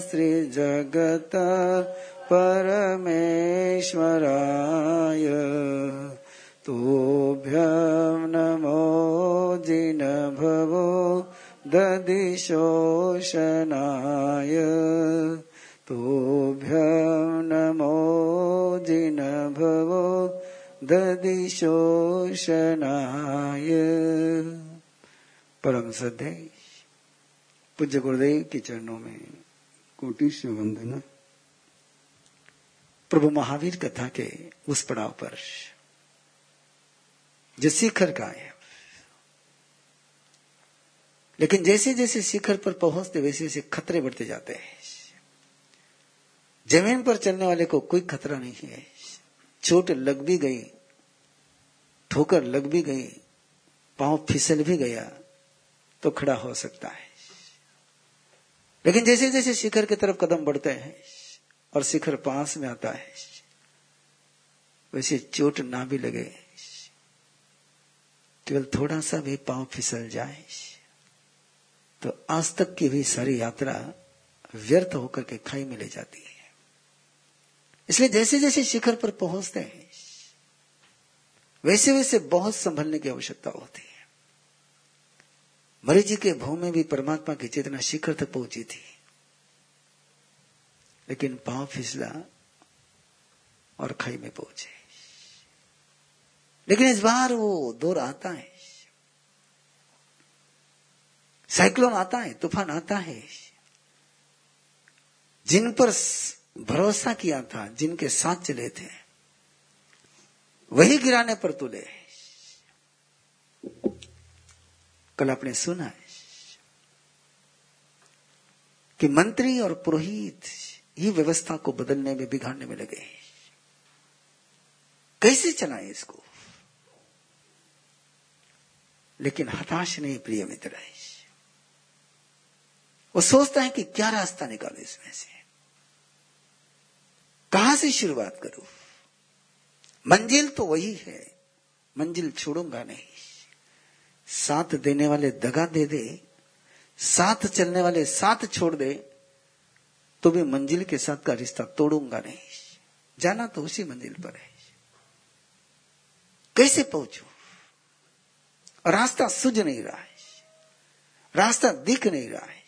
श्रीजगत परमेश्वराय। तोभ्यं नमो जिनभवो ददिशोषणाय तोभ्यं नमो जिनभवो ददिशोषणाय परम सदय पूज्य गुरुदेव के चरणों में कोटि से वंदना प्रभु महावीर कथा के उस पड़ाव पर जो शिखर का है। लेकिन जैसे जैसे शिखर पर पहुँचते वैसे वैसे खतरे बढ़ते जाते हैं। ज़मीन पर चलने वाले को कोई खतरा नहीं है। चोट लग भी गई, ठोकर लग भी गई, पाँव फिसल भी गया तो खड़ा हो सकता है। लेकिन जैसे जैसे शिखर की तरफ़ कदम बढ़ते हैं, और शिखर पास में आता है, वैसे चोट ना भी लगे, केवल थोड़ा सा भी पाँव फिसल जाए तो आज तक की भी सारी यात्रा व्यर्थ होकर के खाई में ले जाती है। इसलिए जैसे जैसे शिखर पर पहुँचते हैं, वैसे वैसे बहुत संभलने की आवश्यकता होती है। मरी जी के भाव में भी परमात्मा की चेतना शिखर तक पहुँची थी। लेकिन पाँव फिसला और खाई में पहुँचे। लेकिन इस बार वो दौर आता है। साइक्लोन आता है, तूफ़ान आता है। जिन पर भरोसा किया था, जिनके साथ चले थे, वही गिराने पर तुले। कल आपने सुना है कि मंत्री और पुरोहित ही व्यवस्था को बदलने में, बिगाड़ने में लगे कैसे चलाए इसको? लेकिन हताश नहीं, प्रिय मित्र। है वो सोचता है कि क्या रास्ता निकाले इसमें से। कहाँ से शुरुआत करूँ? मंजिल तो वही है। मंजिल छोड़ूँगा नहीं। साथ देने वाले दगा दे दे, साथ चलने वाले साथ छोड़ दे तो भी मंजिल के साथ का रिश्ता तोड़ूँगा नहीं। जाना तो उसी मंजिल पर है। कैसे पहुंचू? रास्ता सुझ नहीं रहा है। रास्ता दिख नहीं रहा है।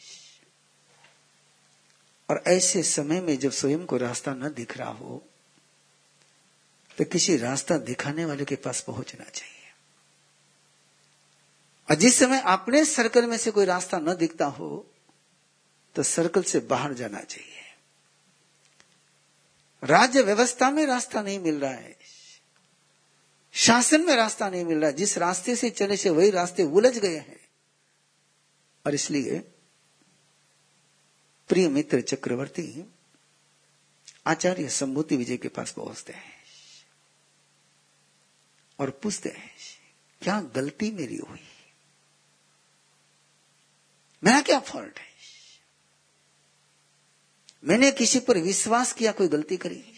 और ऐसे समय में जब स्वयं को रास्ता न दिख रहा हो तो किसी रास्ता दिखाने वाले के पास पहुँचना चाहिए। और जिस समय अपने सर्कल में से कोई रास्ता न दिखता हो तो सर्कल से बाहर जाना चाहिए। राज्य व्यवस्था में रास्ता नहीं मिल रहा है। शासन में रास्ता नहीं मिल रहा जिस रास्ते से चले से वही रास्ते उलझ गए हैं। और इसलिए प्रिय मित्र चक्रवर्ती, आचार्य संभूति विजय के पास पहुँचते हैं और पूछते हैं, क्या गलती मेरी हुई? मेरा क्या फॉल्ट है? मैंने किसी पर विश्वास किया, कोई गलती करी?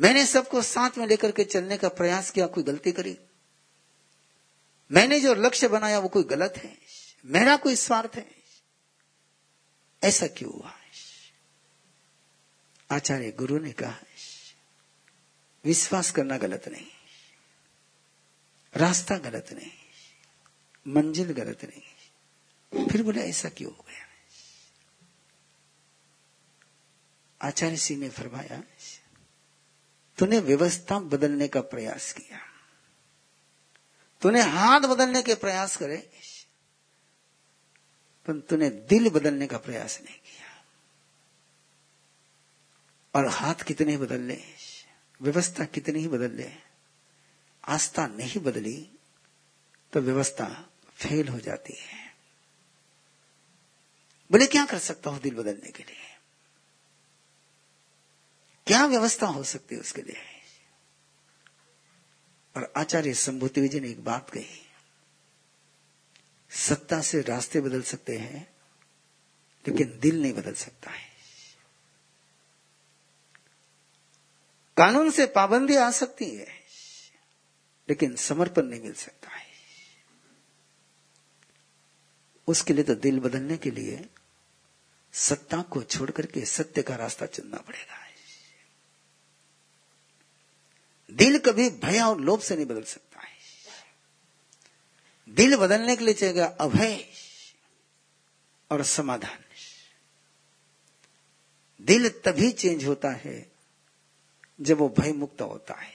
मैंने सबको साथ में लेकर के चलने का प्रयास किया, कोई गलती करी? मैंने जो लक्ष्य बनाया, वो कोई गलत है? मेरा कोई स्वार्थ है? ऐसा क्यों हुआ? आचार्य गुरु ने कहा, विश्वास करना गलत नहीं। रास्ता गलत नहीं। मंजिल गलत नहीं। फिर बोले, ऐसा क्यों हो गया? आचार्य सिंह ने फरमाया, तूने व्यवस्था बदलने का प्रयास किया। तूने हाथ बदलने के प्रयास करे, पर तूने दिल बदलने का प्रयास नहीं किया। और हाथ कितने ही बदल ले व्यवस्था कितनी ही बदल ले आस्था नहीं बदली तो व्यवस्था फेल हो जाती है। बोले, क्या कर सकता हूँ दिल बदलने के लिए? क्या व्यवस्था हो सकती है उसके लिए? और आचार्य संभूति जी ने एक बात कही, सत्ता से रास्ते बदल सकते हैं, लेकिन दिल नहीं बदल सकता है। कानून से पाबंदी आ सकती है, लेकिन समर्पण नहीं मिल सकता है। उसके लिए तो दिल बदलने के लिए सत्ता को छोड़ करके सत्य का रास्ता चुनना पड़ेगा। दिल कभी भय और लोभ से नहीं बदल सकता है। दिल बदलने के लिए चाहिए अभय और समाधान। दिल तभी चेंज होता है जब वो भय मुक्त होता है।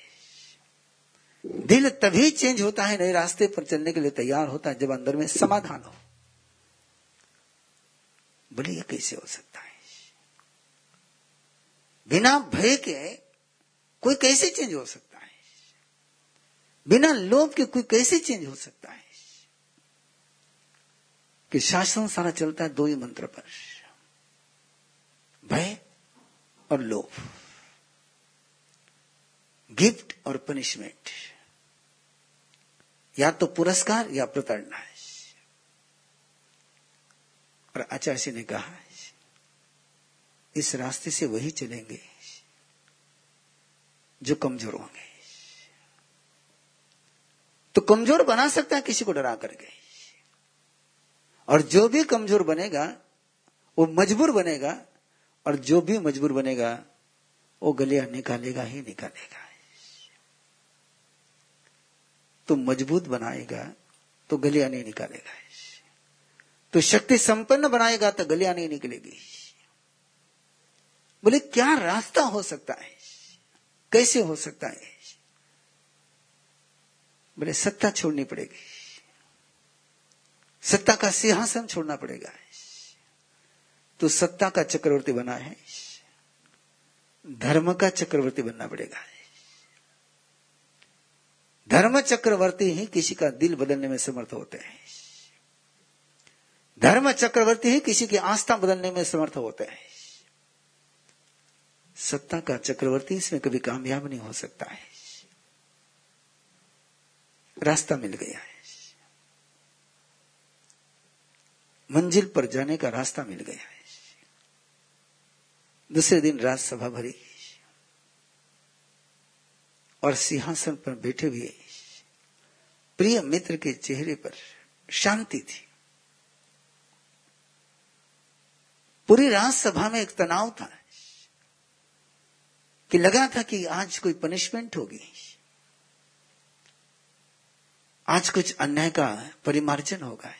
दिल तभी चेंज होता है नए रास्ते पर चलने के लिए तैयार होता है जब अंदर में समाधान हो। बोले ये कैसे हो सकता है? बिना भय के कोई कैसे चेंज हो सकता है? बिना लोभ के कोई कैसे चेंज हो सकता है? कि शासन सारा चलता है दो ही मंत्र पर। भय और लोभ। गिफ्ट और पनिशमेंट। या तो पुरस्कार या प्रताड़ना है। और आचार्य ने कहा, इस रास्ते से वही चलेंगे जो कमज़ोर होंगे। तो कमज़ोर बना सकता है, किसी को डरा करके। और जो भी कमज़ोर बनेगा, वो मजबूर बनेगा, और जो भी मजबूर बनेगा, वो गलिया निकालेगा ही निकालेगा। तो मज़बूत बनाएगा तो गलिया नहीं निकालेगा। तो शक्ति संपन्न बनाएगा तो गलिया नहीं निकलेगी। बोले, क्या रास्ता हो सकता है? कैसे हो सकता है? बोले, सत्ता छोड़नी पड़ेगी। सत्ता का सिंहासन छोड़ना पड़ेगा। तो सत्ता का चक्रवर्ती बना है। धर्म का चक्रवर्ती बनना पड़ेगा। धर्म चक्रवर्ती ही किसी का दिल बदलने में समर्थ होते हैं। धर्म चक्रवर्ती ही किसी की आस्था बदलने में समर्थ होते हैं। सत्ता का चक्रवर्ती इसमें कभी कामयाब नहीं हो सकता है। रास्ता मिल गया है। मंजिल पर जाने का रास्ता मिल गया है। दूसरे दिन राज्यसभा भरी। और सिंहासन पर बैठे हुए प्रिय मित्र के चेहरे पर शांति थी। पूरी राज्यसभा में एक तनाव था। कि लगा था कि आज कोई पनिशमेंट होगी। आज कुछ अन्याय का परिमार्जन होगा।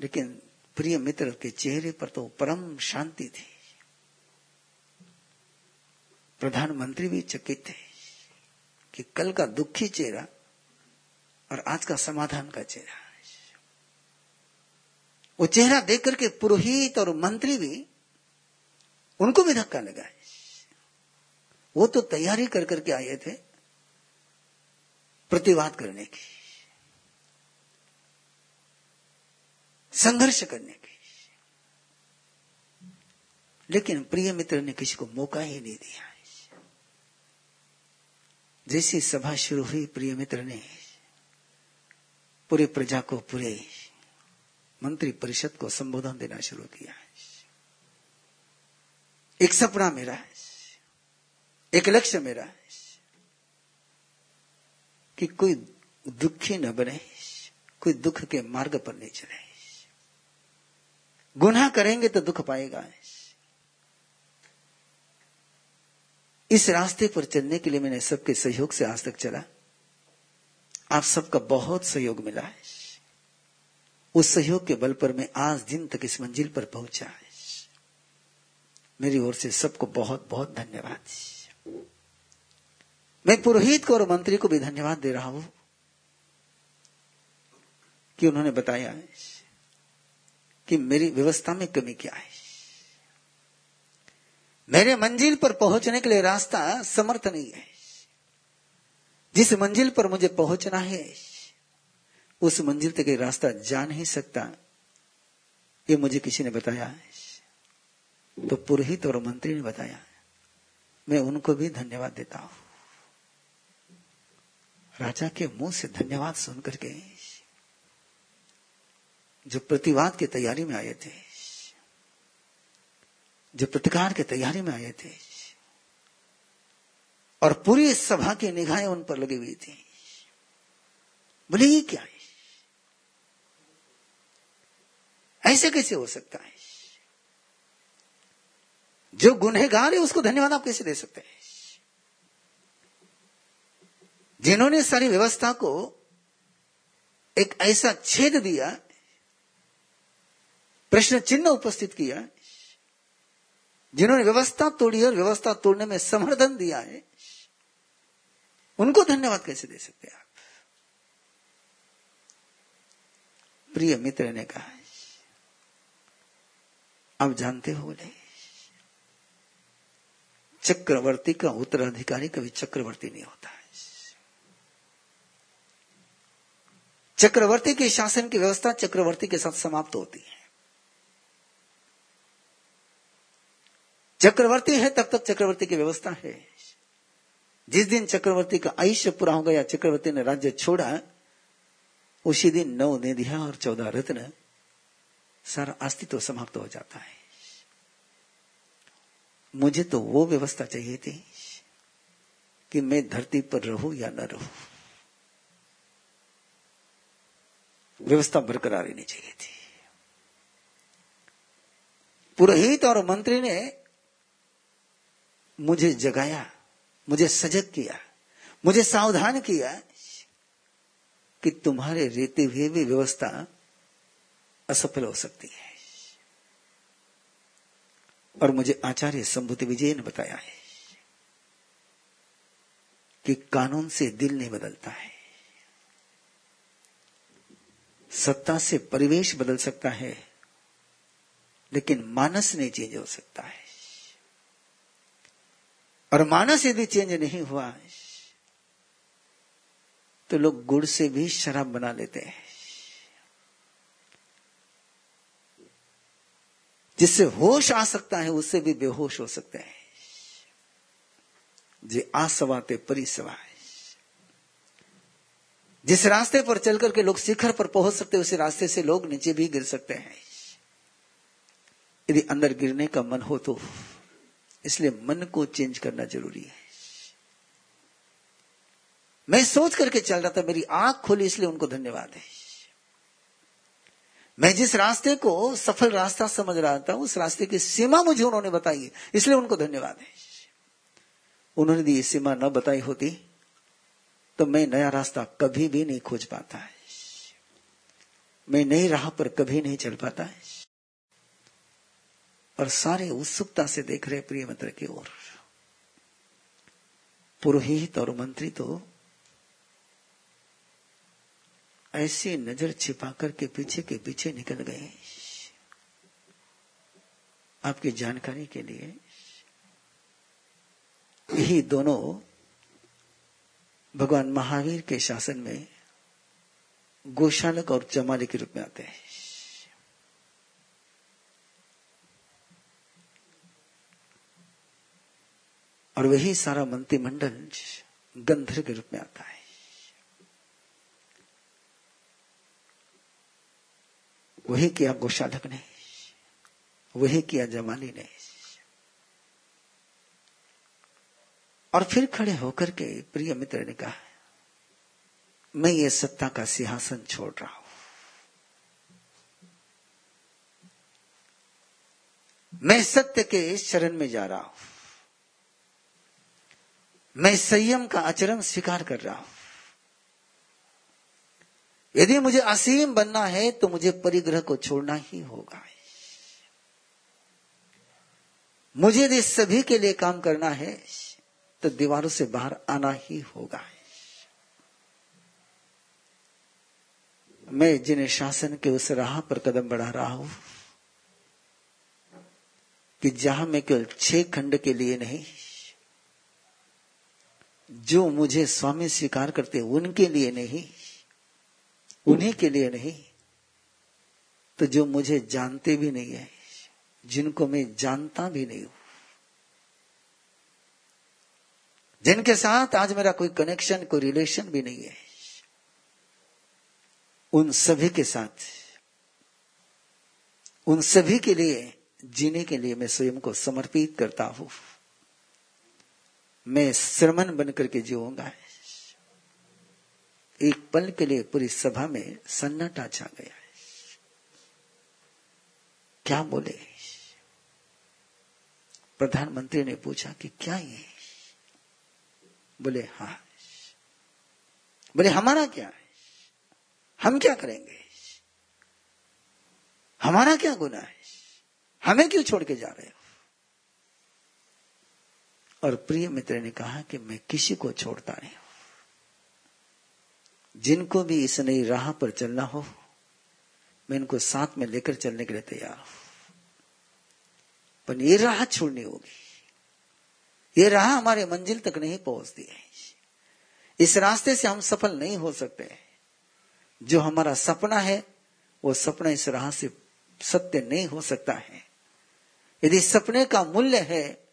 लेकिन प्रिय मित्र के चेहरे पर तो परम शांति थी। प्रधानमंत्री भी चकित थे कि कल का दुखी चेहरा और आज का समाधान का चेहरा। वो चेहरा देख करके पुरोहित और मंत्री भी उनको भी धक्का लगा। वो तो तैयारी कर करके आए थे प्रतिवाद करने की, संघर्ष करने की। लेकिन प्रिय मित्र ने किसी को मौका ही नहीं दिया। जैसी सभा शुरू हुई, प्रिय मित्र ने पूरे प्रजा को पूरे मंत्री परिषद को संबोधन देना शुरू किया है। एक सपना मेरा है। एक लक्ष्य मेरा है कि कोई दुखी न बने, कोई दुख के मार्ग पर नहीं चले। गुनाह करेंगे तो दुख पाएगा। इस रास्ते पर चलने के लिए मैंने सबके सहयोग से आज तक चला। आप सबका बहुत सहयोग मिला है। उस सहयोग के बल पर मैं आज दिन तक इस मंजिल पर पहुँचा। है मेरी ओर से सबको बहुत बहुत धन्यवाद। मैं पुरोहित को और मंत्री को भी धन्यवाद दे रहा हूँ कि उन्होंने बताया कि मेरी व्यवस्था में कमी क्या है। मेरे मंजिल पर पहुँचने के लिए रास्ता समर्थ नहीं है। जिस मंजिल पर मुझे पहुँचना है उस मंजिल तक रास्ता जा नहीं सकता। ये मुझे किसी ने बताया तो पुरोहित और मंत्री ने बताया मैं उनको भी धन्यवाद देता हूँ। राजा के मुँह से धन्यवाद सुनकर के जो प्रतिवाद की तैयारी में आए थे, जो प्रतिकार की तैयारी में आए थे, और पूरी सभा की निगाहें उन पर लगी हुई थी। बोले ये क्या है? ऐसे कैसे हो सकता है? जो गुनहगार है, उसको धन्यवाद आप कैसे दे सकते हैं? जिन्होंने सारी व्यवस्था को एक ऐसा छेद दिया, प्रश्न चिन्ह उपस्थित किया, जिन्होंने व्यवस्था तोड़ी और व्यवस्था तोड़ने में समर्थन दिया है, उनको धन्यवाद कैसे दे सकते हैं आप? प्रिय मित्र ने कहा आप जानते हो बोले चक्रवर्ती का उत्तराधिकारी कभी चक्रवर्ती नहीं होता है। चक्रवर्ती के शासन की व्यवस्था चक्रवर्ती के साथ समाप्त होती है। चक्रवर्ती है, तब तक चक्रवर्ती की व्यवस्था है। जिस दिन चक्रवर्ती का आयुष्य पूरा हो गया चक्रवर्ती ने राज्य छोड़ा, उसी दिन नौ निधिया और चौदह रत्न सारा अस्तित्व समाप्त हो जाता है। मुझे तो वो व्यवस्था चाहिए थी कि मैं धरती पर रहूँ या न रहूँ। व्यवस्था बरकरार रहनी चाहिए थी। पुरोहित और मंत्री ने मुझे जगाया, मुझे सजग किया, मुझे सावधान किया कि तुम्हारे रहते हुए भी व्यवस्था असफल हो सकती है। और मुझे आचार्य संभूति विजय ने बताया है कि कानून से दिल नहीं बदलता है। सत्ता से परिवेश बदल सकता है, लेकिन मानस नहीं चेंज हो सकता है। और मानस यदि चेंज नहीं हुआ तो लोग गुड़ से भी शराब बना लेते हैं। जिससे होश आ सकता है, उससे भी बेहोश हो सकते हैं। जे, आसवाते परिसवा है जिस रास्ते पर चल करके लोग शिखर पर पहुँच सकते उसी रास्ते से लोग नीचे भी गिर सकते हैं। यदि अंदर गिरने का मन हो तो इसलिए मन को चेंज करना ज़रूरी है। मैं सोच करके चल रहा था, मेरी आँख खोली, इसलिए उनको धन्यवाद है। मैं जिस रास्ते को सफल रास्ता समझ रहा था, उस रास्ते की सीमा मुझे उन्होंने बताई इसलिए उनको धन्यवाद है। उन्होंने ये सीमा न बताई होती तो मैं नया रास्ता कभी भी नहीं खोज पाता है। मैं नई राह पर कभी नहीं चल पाता है। और सारे उत्सुकता से देख रहे प्रिय मंत्र की ओर। पुरोहित और मंत्री तो ऐसी नज़र छिपा करके पीछे के पीछे निकल गए। आपकी जानकारी के लिए यही दोनों भगवान महावीर के शासन में गोशालक और चमाली के रूप में आते हैं। और वही सारा मंत्रिमंडल गंधर्व के रूप में आता है। वही किया गोशालक ने। वही किया जमाली ने। और फिर खड़े होकर के प्रिय मित्र ने कहा, मैं ये सत्ता का सिंहासन छोड़ रहा हूँ। मैं सत्य के शरण में जा रहा हूँ। मैं संयम का आचरण स्वीकार कर रहा हूँ। यदि मुझे असीम बनना है तो मुझे परिग्रह को छोड़ना ही होगा। मुझे यदि सभी के लिए काम करना है तो दीवारों से बाहर आना ही होगा। मैं जिन्हें शासन के उस राह पर कदम बढ़ा रहा हूँ, कि जहाँ मैं केवल छह खंड के लिए नहीं, जो मुझे स्वामी स्वीकार करते उनके लिए नहीं उन्हीं के लिए नहीं। तो जो मुझे जानते भी नहीं है, जिनको मैं जानता भी नहीं हूँ, जिनके साथ आज मेरा कोई कनेक्शन कोई रिलेशन भी नहीं है, उन सभी के साथ, उन सभी के लिए, जीने के लिए मैं स्वयं को समर्पित करता हूँ। मैं श्रमण बनकर के जीऊँगा। एक पल के लिए पूरी सभा में सन्नाटा छा गया। है क्या बोले? प्रधानमंत्री ने पूछा कि क्या ये? बोले हाँ। बोले, हमारा क्या है? हम क्या करेंगे? हमारा क्या गुना है? हमें क्यों छोड़ के जा रहे हो? और प्रिय मित्र ने कहा कि मैं किसी को छोड़ता नहीं हूँ। जिनको भी इस नई राह पर चलना हो, मैं इनको साथ में लेकर चलने के लिए तैयार हूँ। पर ये राह छोड़नी होगी। ये राह हमारे मंजिल तक नहीं पहुँचती है। इस रास्ते से हम सफल नहीं हो सकते। जो हमारा सपना है, वो सपना इस राह से सत्य नहीं हो सकता है। यदि सपने का मूल्य है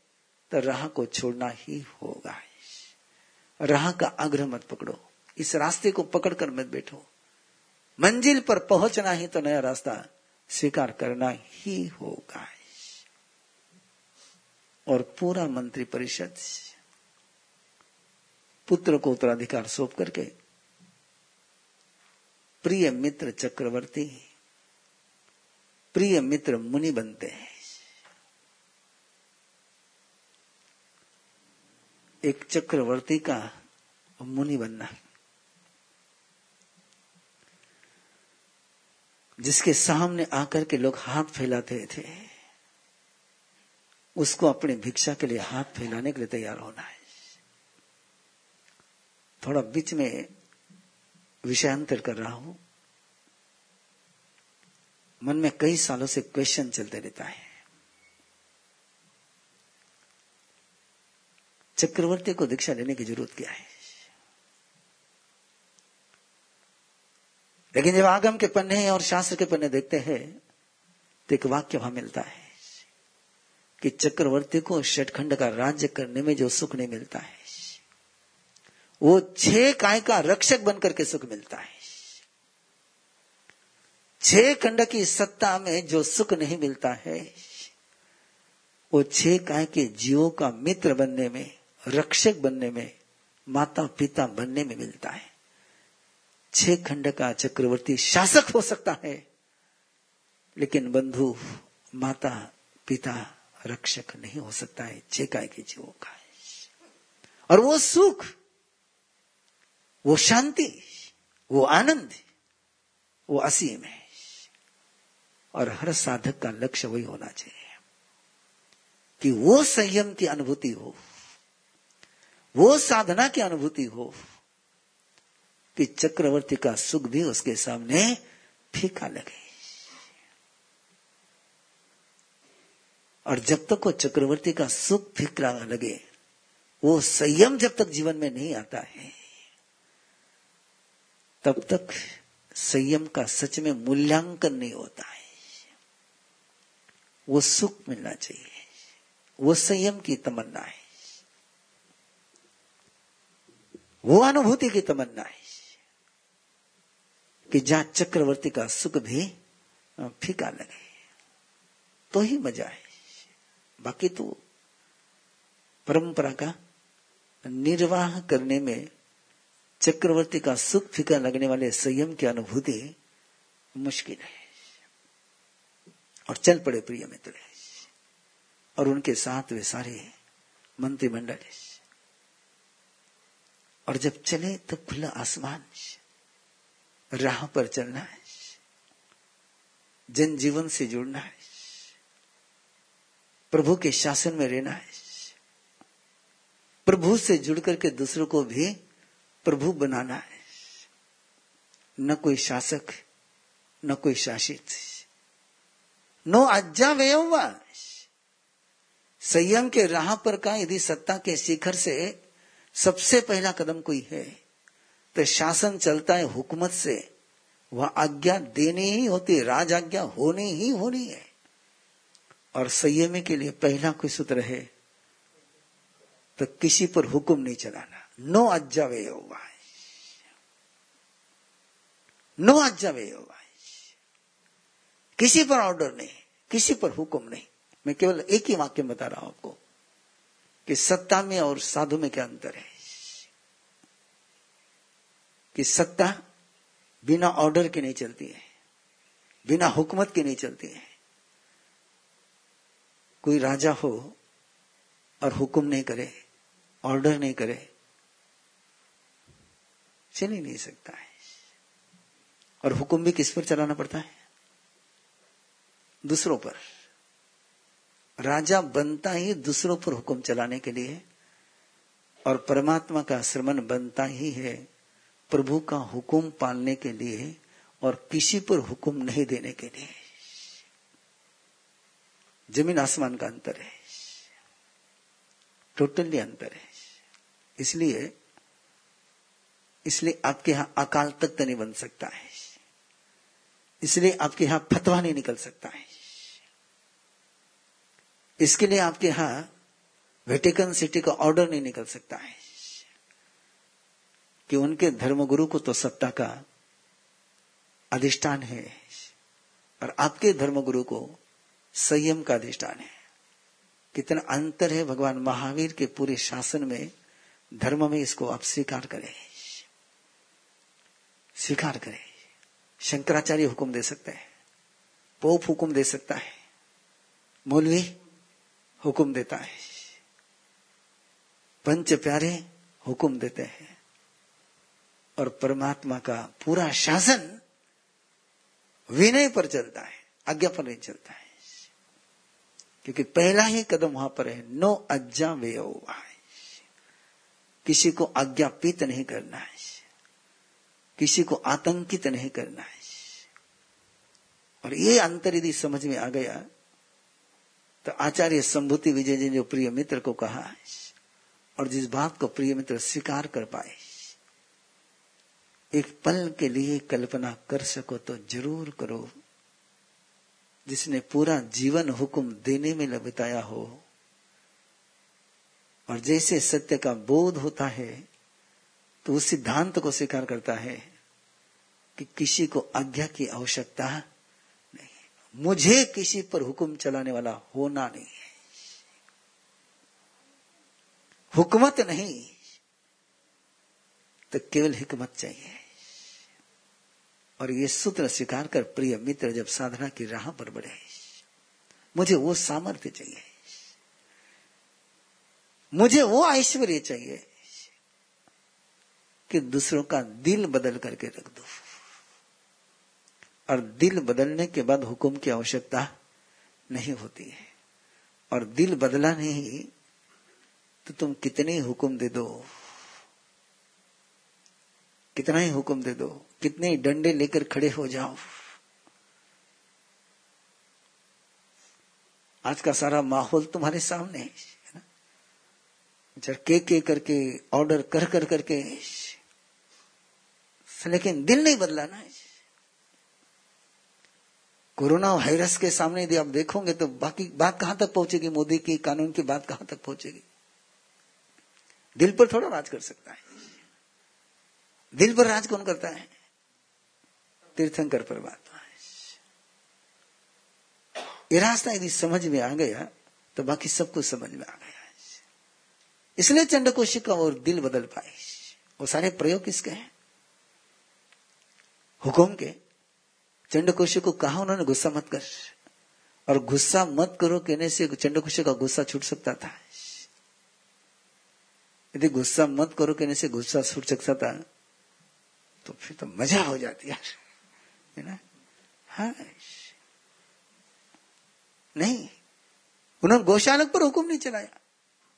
तो राह को छोड़ना ही होगा। राह का आग्रह मत पकड़ो। इस रास्ते को पकड़कर मत बैठो। मंजिल पर पहुँचना ही तो नया रास्ता, स्वीकार करना ही होगा। और पूरा मंत्री परिषद पुत्र को उत्तराधिकार सौंप करके प्रिय मित्र चक्रवर्ती, प्रिय मित्र मुनि बनते हैं। एक चक्रवर्ती का मुनि बनना जिसके सामने आकर के लोग हाथ फैलाते थे, उसको अपने भिक्षा के लिए हाथ फैलाने के लिए तैयार होना है। थोड़ा बीच में विषयांतर कर रहा हूँ। मन में कई सालों से क्वेश्चन चलते रहता है। चक्रवर्ती को दीक्षा लेने की ज़रूरत क्या है? लेकिन जब आगम के पन्ने और शास्त्र के पन्ने देखते हैं तो एक वाक्य वहाँ मिलता है कि चक्रवर्ती को षटखंड का राज्य करने में जो सुख नहीं मिलता है, वो छह काय का रक्षक बनकर के सुख मिलता है। छह खंड की सत्ता में जो सुख नहीं मिलता है, वो छह काय के जीवों का मित्र बनने में, रक्षक बनने में माता पिता बनने में मिलता है। छह खंड का चक्रवर्ती शासक हो सकता है। लेकिन बंधु, माता, पिता रक्षक नहीं हो सकता है। छह काय के जीवों का और वो सुख, वो शांति, वो आनंद, वो असीम है। और हर साधक का लक्ष्य वही होना चाहिए कि वो संयम की अनुभूति हो, वो साधना की अनुभूति हो कि चक्रवर्ती का सुख भी उसके सामने फीका लगे। और जब तक वो चक्रवर्ती का सुख फीका लगे, वो संयम जब तक जीवन में नहीं आता है, तब तक संयम का सच में मूल्यांकन नहीं होता है। वो सुख मिलना चाहिए। वो संयम की तमन्ना है। वो अनुभूति की तमन्ना है। कि जहाँ चक्रवर्ती का सुख भी फीका लगे। तो ही मज़ा है। बाकी तो परंपरा का निर्वाह करने में चक्रवर्ती का सुख फीका लगने वाले संयम की अनुभूति मुश्किल है। और चल पड़े प्रिय मित्र। और उनके साथ वे सारे मंत्रिमंडल। और जब चले तो खुला आसमान। राह पर चलना है। जन जीवन से जुड़ना है। प्रभु के शासन में रहना है। प्रभु से जुड़ करके दूसरों को भी प्रभु बनाना है। न कोई शासक, न कोई शासित। नो अज्जा व्यवा संयम के राह पर का यदि सत्ता के शिखर से सबसे पहला कदम कोई है? तो शासन चलता है हुकूमत से। वह आज्ञा देनी ही होती है, राज आज्ञा होनी ही होनी है। और संयमी के लिए पहला कोई सूत्र है तो किसी पर हुक्म नहीं चलाना। नो अज्जा वे नो अज्जा वे किसी पर ऑर्डर नहीं, किसी पर हुक्म नहीं। मैं केवल एक ही वाक्य बता रहा हूँ आपको कि सत्ता में और साधु में क्या अंतर है? कि सत्ता बिना ऑर्डर के नहीं चलती है, बिना हुकूमत के नहीं चलती है। कोई राजा हो और हुक्म नहीं करे, ऑर्डर नहीं करे, चल ही नहीं सकता है। और हुक्म भी किस पर चलाना पड़ता है? दूसरों पर। राजा बनता ही दूसरों पर हुक्म चलाने के लिए और परमात्मा का श्रमण बनता ही है प्रभु का हुक्म पालने के लिए और किसी पर हुक्म नहीं देने के लिए। ज़मीन आसमान का अंतर है। टोटली अंतर है। इसलिए इसलिए आपके यहाँ अकाल तक नहीं बन सकता है। इसलिए आपके यहाँ फतवा नहीं निकल सकता है। इसके लिए आपके यहाँ वेटिकन सिटी का ऑर्डर नहीं निकल सकता है। कि उनके धर्मगुरु को तो सत्ता का अधिष्ठान है। और आपके धर्मगुरु को संयम का अधिष्ठान है। कितना अंतर है भगवान महावीर के पूरे शासन में, धर्म में इसको आप स्वीकार करें। स्वीकार करें। शंकराचार्य हुक्म दे सकते हैं। पोप हुक्म दे सकता है। मौलवी हुक्म देता है। पंच प्यारे हुक्म देते हैं। और परमात्मा का पूरा शासन विनय पर चलता है, आज्ञा पर नहीं चलता है। क्योंकि पहला ही कदम वहाँ पर है, नो अज्ञा वे किसी को आज्ञापित नहीं करना है, किसी को आतंकित नहीं करना है। और ये अंतर यदि समझ में आ गया तो आचार्य संभूति विजय जी जो प्रिय मित्र को कहा और जिस बात को प्रिय मित्र स्वीकार कर पाए एक पल के लिए कल्पना कर सको तो ज़रूर करो। जिसने पूरा जीवन हुक्म देने में बिताया हो, और जैसे सत्य का बोध होता है तो उस सिद्धांत को स्वीकार करता है कि किसी को आज्ञा की आवश्यकता नहीं। मुझे किसी पर हुक्म चलाने वाला होना नहीं है। हुकमत नहीं तो केवल हिकमत चाहिए। और ये सूत्र स्वीकार कर प्रिय मित्र जब साधना की राह पर बढ़े, मुझे वो सामर्थ्य चाहिए। मुझे वो ऐश्वर्य चाहिए कि दूसरों का दिल बदल करके रख दो। और दिल बदलने के बाद हुक्म की आवश्यकता नहीं होती है। और दिल बदला नहीं तो तुम कितने हुक्म दे दो, कितना ही हुक्म दे दो कितने डंडे लेकर खड़े हो जाओ आज का सारा माहौल तुम्हारे सामने है ना? के के करके, ऑर्डर कर कर करके, लेकिन दिल नहीं बदला ना कोरोना वायरस के सामने यदि आप देखोगे तो बाकी बात कहाँ तक पहुंचेगी? मोदी की कानून की बात कहाँ तक पहुंचेगी? दिल पर थोड़ा राज कर सकता है। दिल पर राज कौन करता है? तीर्थंकर परमात्मा है। ये रास्ता यदि समझ में आ गया तो बाकी सब कुछ समझ में आ गया इसलिए चंडकोशिका और दिल बदल पाए। वो सारे प्रयोग किसके हैं? हुकुम के। चंडकोश को कहा उन्होंने, गुस्सा मत कर। और गुस्सा मत करो कहने से चंडकोश का गुस्सा छूट सकता था। यदि गुस्सा मत करो कहने से गुस्सा छूट सकता था तो फिर तो मज़ा हो जाती है है ना हाँ नहीं। उन्होंने गौशालक पर हुक्म नहीं चलाया।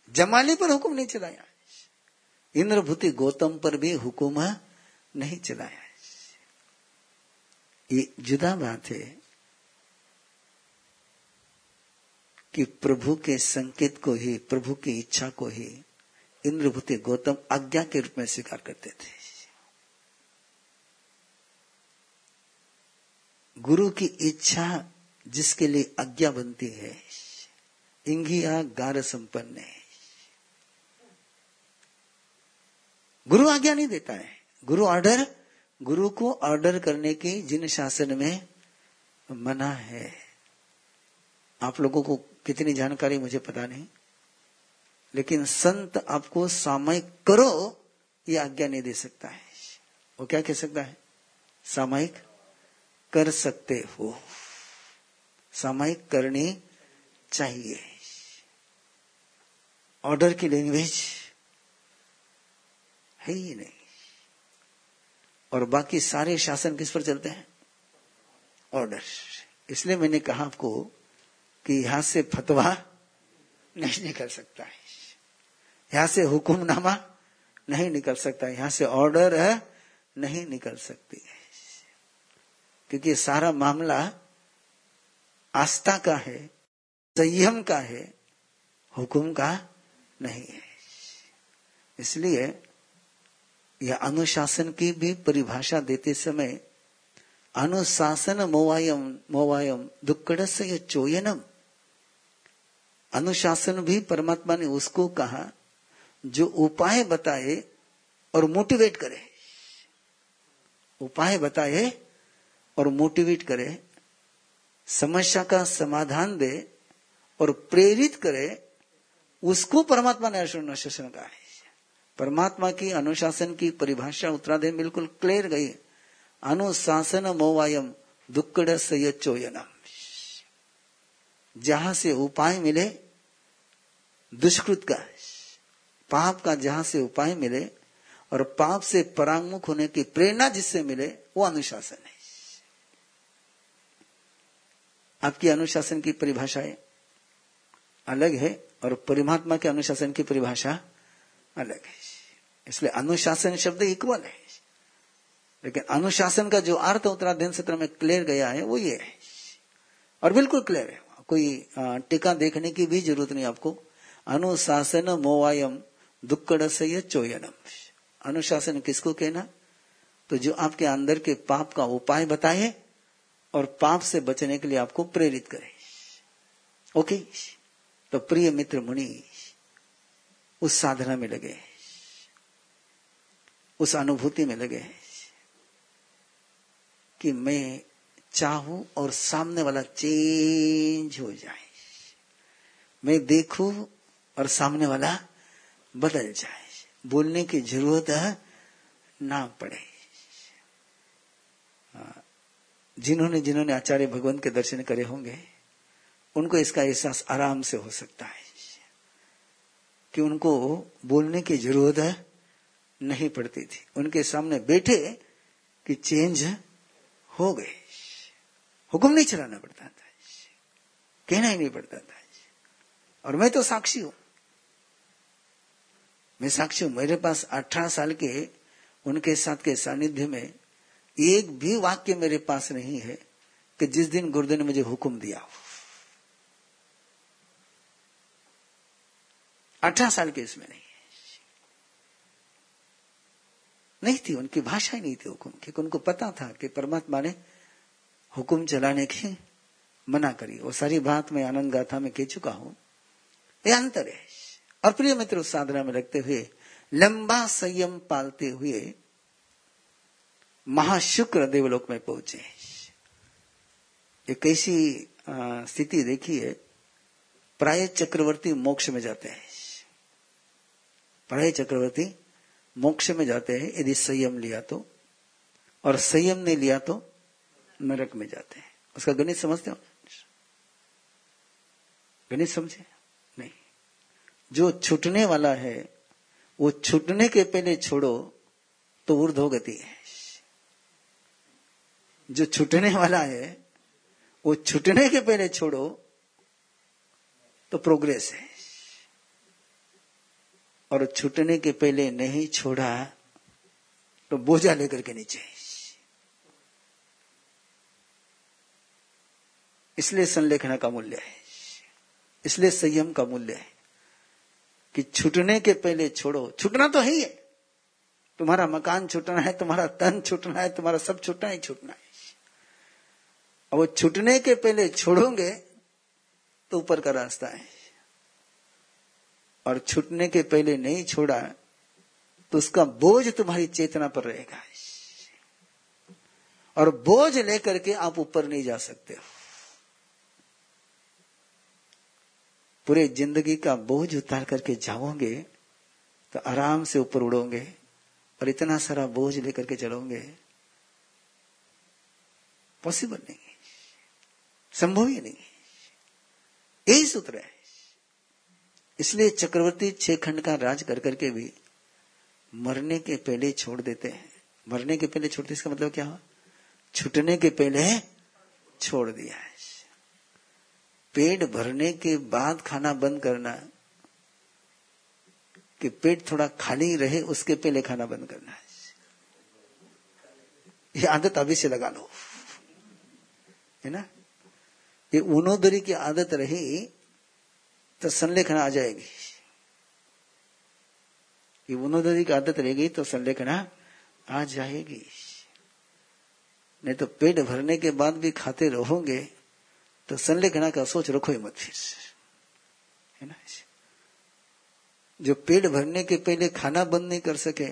जमाली पर हुक्म नहीं चलाया। इंद्रभूति गौतम पर भी हुक्म नहीं चलाया। ये जुदा बात है कि प्रभु के संकेत को ही, प्रभु की इच्छा को ही इंद्रभूति गौतम आज्ञा के रूप में स्वीकार करते थे। गुरु की इच्छा जिसके लिए आज्ञा बनती है, इंगिया गार संपन्न है। गुरु आज्ञा नहीं देता है। गुरु ऑर्डर गुरु को ऑर्डर करने की जिन शासन में मना है। आप लोगों को कितनी जानकारी मुझे पता नहीं, लेकिन संत आपको सामयिक करो, ये आज्ञा नहीं दे सकता है। वो क्या कह सकता है? सामयिक कर सकते हो। सामयिक करनी चाहिए। ऑर्डर की लैंग्वेज है ही नहीं। और बाकी सारे शासन किस पर चलते हैं? ऑर्डर। इसलिए मैंने कहा आपको कि यहाँ से फतवा नहीं निकल सकता है। यहाँ से हुक्मनामा नहीं निकल सकता यहाँ से ऑर्डर नहीं निकल सकती है। क्योंकि सारा मामला आस्था का है, संयम का है, हुक्म का नहीं है। इसलिए यह अनुशासन की भी परिभाषा देते समय अनुशासन मोवायम मोवायम दुक्कड़ से यह चोयनम। अनुशासन भी परमात्मा ने उसको कहा, जो उपाय बताए और मोटिवेट करे। उपाय बताए और मोटिवेट करे, समस्या का समाधान दे और प्रेरित करे, उसको परमात्मा ने अनुशासन कहा है। परमात्मा की अनुशासन की परिभाषा उत्तराधीन बिल्कुल क्लियर गई। अनुशासन मोवायम दुक्कड़ सयचोयनम जहाँ से उपाय मिले, दुष्कृत का पाप का जहाँ से उपाय मिले और पाप से परांगमुख होने की प्रेरणा जिससे मिले, वो अनुशासन है। आपकी अनुशासन की परिभाषाएँ अलग है और परमात्मा के अनुशासन की परिभाषा अलग है। इसलिए अनुशासन शब्द इक्वल है। लेकिन अनुशासन का जो अर्थ उत्तराधीन सत्र में क्लियर गया है, वो ये है। और बिल्कुल क्लियर है। कोई टीका देखने की भी ज़रूरत नहीं आपको। अनुशासन मोवायम दुक्कड़ से चोयनम। अनुशासन किसको कहना? तो जो आपके अंदर के पाप का उपाय बताए और पाप से बचने के लिए आपको प्रेरित करे। ओके? तो प्रिय मित्र मुनि, उस साधना में लगे उस अनुभूति में लगे कि मैं चाहूँ और सामने वाला चेंज हो जाए। मैं देखूँ और सामने वाला बदल जाए। बोलने की ज़रूरत ना पड़े। जिन्होंने जिन्होंने आचार्य भगवान के दर्शन करे होंगे, उनको इसका एहसास आराम से हो सकता है। कि उनको बोलने की ज़रूरत नहीं पड़ती थी। उनके सामने बैठे कि चेंज हो गए। हुक्म नहीं चलाना पड़ता था। कहना ही नहीं पड़ता था। और मैं तो साक्षी हूँ। मैं साक्षी हूँ। मेरे पास अठारह साल के उनके साथ के सानिध्य में एक भी वाक्य मेरे पास नहीं है कि जिस दिन गुरुदेव ने मुझे हुक्म दिया हो। अठारह साल के इसमें नहीं नहीं थी, उनकी भाषा ही नहीं थी हुक्म क्योंकि उनको पता था कि परमात्मा ने हुक्म चलाने की मना करी। वो सारी बात मैं आनंद गाथा में कह चुका हूँ। ये अंतर है। और प्रिय मित्र, साधना में रखते हुए लंबा संयम पालते हुए महाशुक्र देवलोक में पहुँचे एक ऐसी स्थिति देखी है? प्राय चक्रवर्ती मोक्ष में जाते हैं। प्राय चक्रवर्ती मोक्ष में जाते हैं, यदि संयम लिया तो और संयम नहीं लिया तो नरक में जाते हैं। उसका गणित समझते हो? गणित समझे? नहीं। जो छूटने वाला है, वो छूटने के पहले छोड़ो तो ऊर्धो गति है। जो छूटने वाला है, वो छूटने के पहले छोड़ो तो प्रोग्रेस है। और छूटने के पहले नहीं छोड़ा तो बोझा लेकर के नीचे। इसलिए संलेखना का मूल्य है। इसलिए संयम का मूल्य है कि छूटने के पहले छोड़ो। छूटना तो है ही है। तुम्हारा मकान छूटना है, तुम्हारा तन छूटना है, तुम्हारा सब छूटना ही छूटना है। और वो छूटने के पहले छोड़ोगे तो ऊपर का रास्ता है। और छूटने के पहले नहीं छोड़ा तो उसका बोझ तुम्हारी चेतना पर रहेगा। और बोझ लेकर के आप ऊपर नहीं जा सकते हो। पूरे ज़िंदगी का बोझ उतार करके जाओगे तो आराम से ऊपर उड़ोगे और इतना सारा बोझ लेकर के चलोगे। पॉसिबल नहीं संभव ही नहीं। यही सूत्र है। इसलिए चक्रवर्ती छह खंड का राज कर करके भी मरने के पहले छोड़ देते हैं। मरने के पहले छोड़ते, इसका मतलब क्या हुआ? छुटने के पहले छोड़ दिया है। पेट भरने के बाद खाना बंद करना, कि पेट थोड़ा खाली रहे, उसके पहले खाना बंद करना है। ये आदत अभी से लगा लो। है ना? ये ऊनोदरी की आदत रही तो संलेखना आ जाएगी। ये ऊनोदरी की आदत रहेगी तो संलेखना आ जाएगी। नहीं तो पेट भरने के बाद भी खाते रहोगे तो संलेखना का सोच रखो ही मत फिर है ना? जो पेट भरने के पहले खाना बंद नहीं कर सके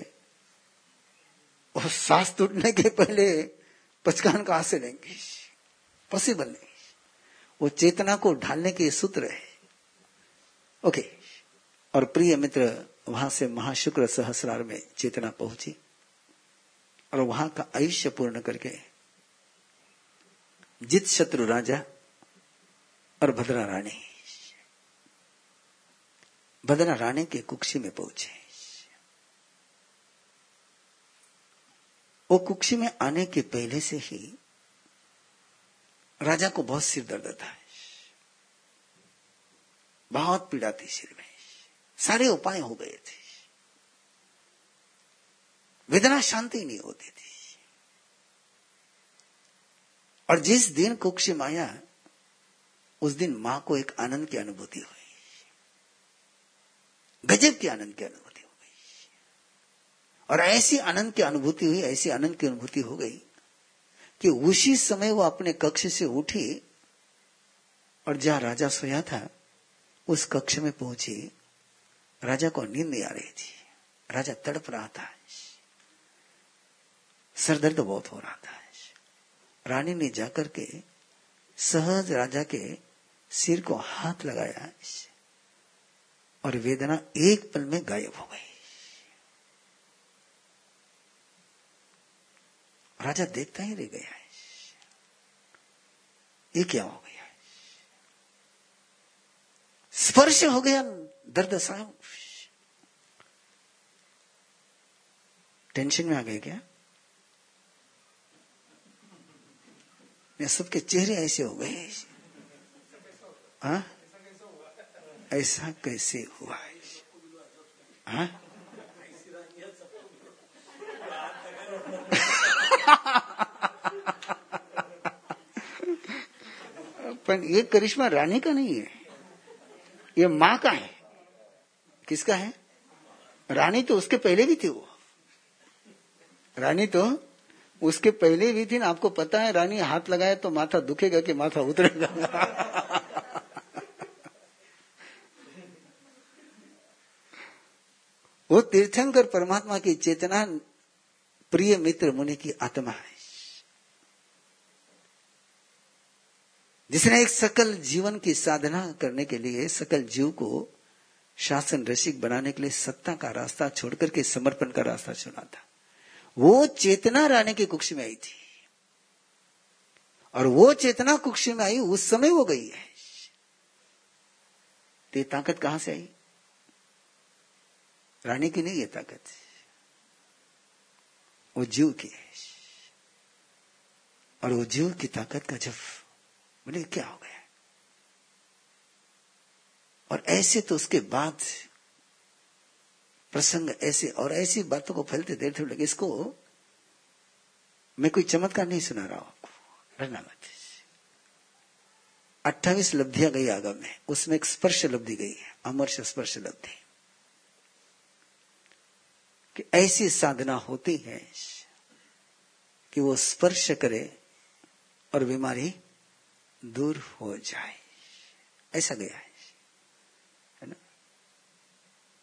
और सांस टूटने के पहले पचकान कहाँ से लेंगे। पॉसिबल नहीं। वो चेतना को ढालने के सूत्र है। ओके। और प्रिय मित्र, वहाँ से महाशुक्र सहस्रार में चेतना पहुँची और वहाँ का आयुष्य पूर्ण करके जित शत्रु राजा और भद्रा रानी भद्रा रानी के कुक्षी में पहुँचे। वो कुक्षी में आने के पहले से ही राजा को बहुत सिर दर्द था बहुत पीड़ा थी सिर में। सारे उपाय हो गए थे। वेदना शांति नहीं होती थी। और जिस दिन कुक्षी माया, उस दिन माँ को एक आनंद की अनुभूति हुई। गजब की आनंद की अनुभूति हो गई और ऐसी आनंद की अनुभूति हुई, ऐसी आनंद की अनुभूति हो गई कि उसी समय वो अपने कक्ष से उठी और जहाँ राजा सोया था, उस कक्ष में पहुँची। राजा को नींद आ रही थी। राजा तड़प रहा था। सरदर्द बहुत हो रहा था। रानी ने जाकर के सहज राजा के सिर को हाथ लगाया और वेदना एक पल में गायब हो गई। राजा देखता ही रह गया है। ये क्या हो गया स्पर्श हो गया, दर्द साहब टेंशन में आ गए क्या? सबके चेहरे ऐसे हो गए? हाँ? ऐसा कैसे हुआ है? हाँ? पर ये करिश्मा रानी का नहीं है। ये माँ का है। किसका है? रानी तो उसके पहले भी थी वो। रानी तो उसके पहले भी थी ना, आपको पता है, रानी हाथ लगाए तो माथा दुखेगा कि माथा उतरेगा। वो तीर्थंकर परमात्मा की चेतना प्रिय मित्र मुनि की आत्मा है। जिसने एक सकल जीवन की साधना करने के लिए, सकल जीव को शासन रसिक बनाने के लिए सत्ता का रास्ता छोड़कर के समर्पण का रास्ता चुना था। वो चेतना रानी की कुक्ष में आई थी। और वो चेतना कुक्ष में आई, उस समय वो गई है। तो ये ताकत कहाँ से आई? रानी की नहीं, ये ताकत। वो जीव की, और वो जीव की ताकत का जब, बोले, क्या हो गया? और ऐसे तो उसके बाद प्रसंग ऐसे, और ऐसी बातों को फैलते देर लगे, इसको मैं कोई चमत्कार नहीं सुना रहा हूँ आपको। डरना मत। अट्ठाईस लब्धियाँ गई आगम में, उसमें एक स्पर्श लब्धि गई है अमर्श स्पर्श लब्धि। कि ऐसी साधना होती है कि वो स्पर्श करे और बीमारी दूर हो जाए। ऐसा गया है। ना?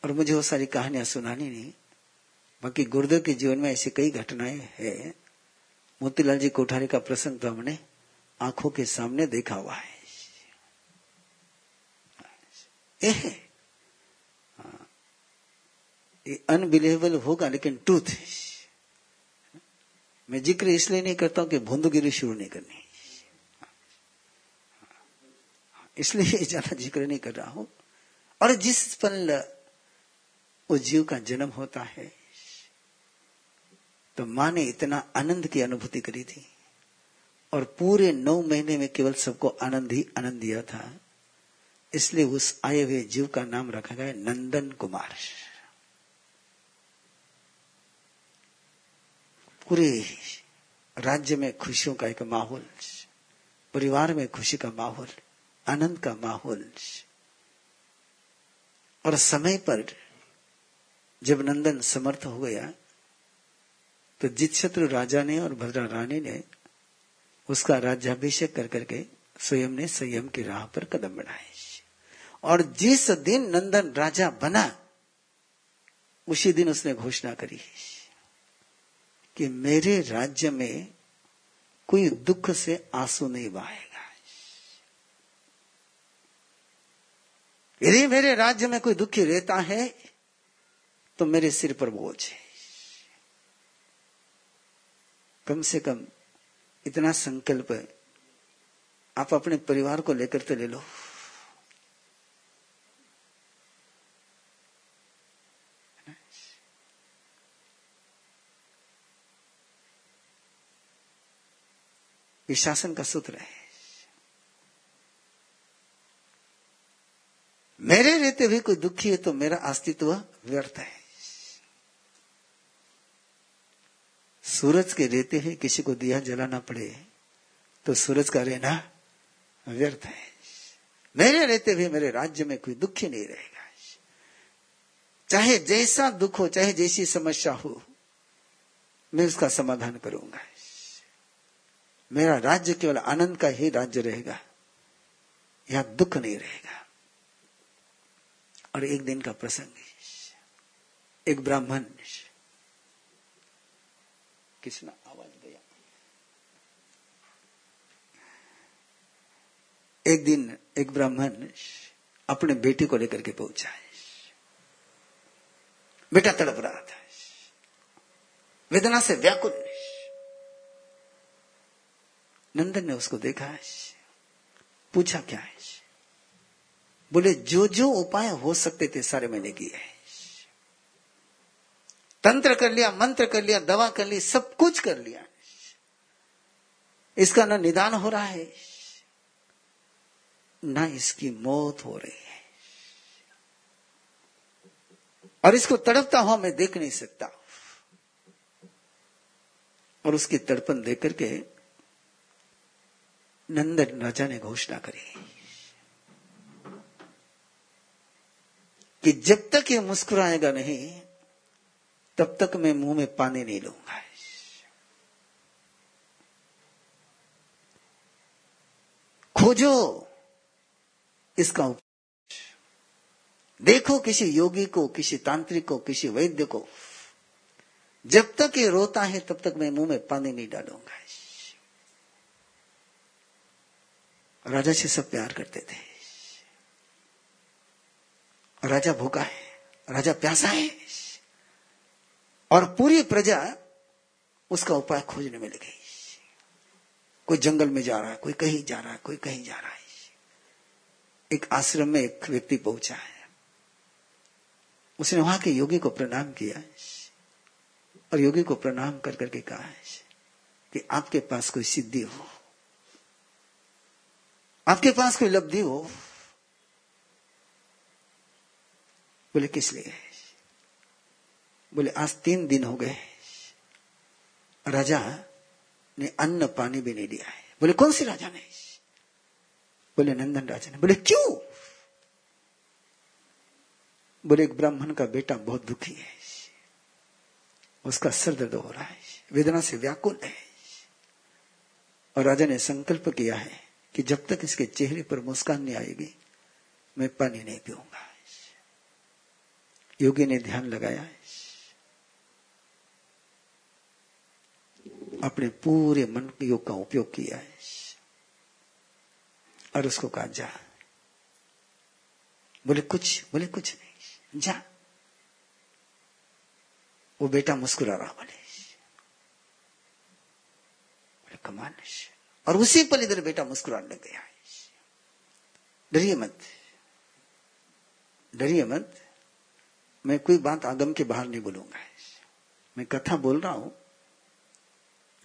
और मुझे वो सारी कहानियाँ सुनानी नहीं। बाकी गुरुदेव के जीवन में ऐसी कई घटनाएँ हैं। मोतीलाल जी कोठारी का प्रसंग तो हमने आँखों के सामने देखा हुआ हाँ। ये अनबिलीवेबल होगा, लेकिन ट्रूथ मैं ज़िक्र इसलिए नहीं करता हूँ कि भूंदगिरी शुरू नहीं करनी इसलिए ज़्यादा ज़िक्र नहीं कर रहा हूँ। और जिस पल उस जीव का जन्म होता है तो माँ ने इतना आनंद की अनुभूति करी थी। और पूरे नौ महीने में केवल सबको आनंद ही आनंद दिया था। इसलिए उस आए हुए जीव का नाम रखा गया नंदन कुमार। पूरे राज्य में खुशियों का एक माहौल, परिवार में खुशी का माहौल, आनंद का माहौल। और समय पर जब नंदन समर्थ हो गया तो जित शत्रु राजा ने और भद्रा रानी ने उसका राज्याभिषेक कर करके स्वयं ने संयम की राह पर कदम बढ़ाए। और जिस दिन नंदन राजा बना, उसी दिन उसने घोषणा करी। कि मेरे राज्य में कोई दुख से आँसू नहीं बहाएगा। यदि मेरे राज्य में कोई दुखी रहता है तो मेरे सिर पर बोझ है। कम से कम इतना संकल्प आप अपने परिवार को लेकर तो ले लो। ये शासन का सूत्र है। मेरे रहते हुए कोई दुखी है तो मेरा अस्तित्व व्यर्थ है। सूरज के रहते हुए किसी को दिया जलाना पड़े तो सूरज का रहना व्यर्थ है। मेरे रहते हुए मेरे राज्य में कोई दुखी नहीं रहेगा। चाहे जैसा दुख हो, चाहे जैसी समस्या हो, मैं उसका समाधान करूँगा। मेरा राज्य केवल आनंद का ही राज्य रहेगा। यहाँ दुख नहीं रहेगा। और एक दिन का प्रसंग एक ब्राह्मण किसना आवाज़ गया एक दिन एक ब्राह्मण अपने बेटे को लेकर के पहुँचा है। बेटा तड़प रहा था। वेदना से व्याकुल। नंदन ने उसको देखा पूछा क्या है बोले जो जो उपाय हो सकते थे, सारे मैंने किए हैं तंत्र कर लिया, मंत्र कर लिया, दवा कर ली, सब कुछ कर लिया इसका न निदान हो रहा है ना इसकी मौत हो रही है और इसको तड़पता हुआ मैं देख नहीं सकता। और उसकी तड़पन देख करके नंदन राजा ने घोषणा करी। कि जब तक ये मुस्कुराएगा नहीं, तब तक मैं मुँह में पानी नहीं लूँगा। खोजो इसका देखो किसी योगी को, किसी तांत्रिक को, किसी वैद्य को। जब तक ये रोता है, तब तक मैं मुँह में पानी नहीं डालूँगा। राजा से सब प्यार करते थे। राजा भूखा है, राजा प्यासा है, और पूरी प्रजा उसका उपाय खोजने में लगी। कोई जंगल में जा रहा है, कोई कहीं जा रहा है, कोई कहीं जा रहा है। एक आश्रम में एक व्यक्ति पहुँचा है। उसने वहाँ के योगी को प्रणाम किया और योगी को प्रणाम कर करके कहा कि आपके पास कोई सिद्धि हो। आपके पास कोई लब्धि हो? बोले, किस लिए? बोले, आज तीन दिन हो गए। राजा ने अन्न पानी भी नहीं दिया है। बोले, कौन सी राजा ने? बोले, नंदन राजा ने। बोले, क्यों? बोले, एक ब्राह्मण का बेटा बहुत दुखी है। उसका सर दर्द हो रहा है। वेदना से व्याकुल है। और राजा ने संकल्प किया है कि जब तक इसके चेहरे पर मुस्कान नहीं आएगी, मैं पानी नहीं पीऊँगा। योगी ने ध्यान लगाया। अपने पूरे मन योग का उपयोग किया। है और उसको कहा, जा। बोले, कुछ बोले, कुछ नहीं। जा। वो बेटा मुस्कुरा रहा, बोले। बोले कमान और उसी पल इधर बेटा मुस्कुराने लग। गया डरिए मत। डरिए मत। मैं कोई बात आगम के बाहर नहीं बोलूँगा। मैं कथा बोल रहा हूँ,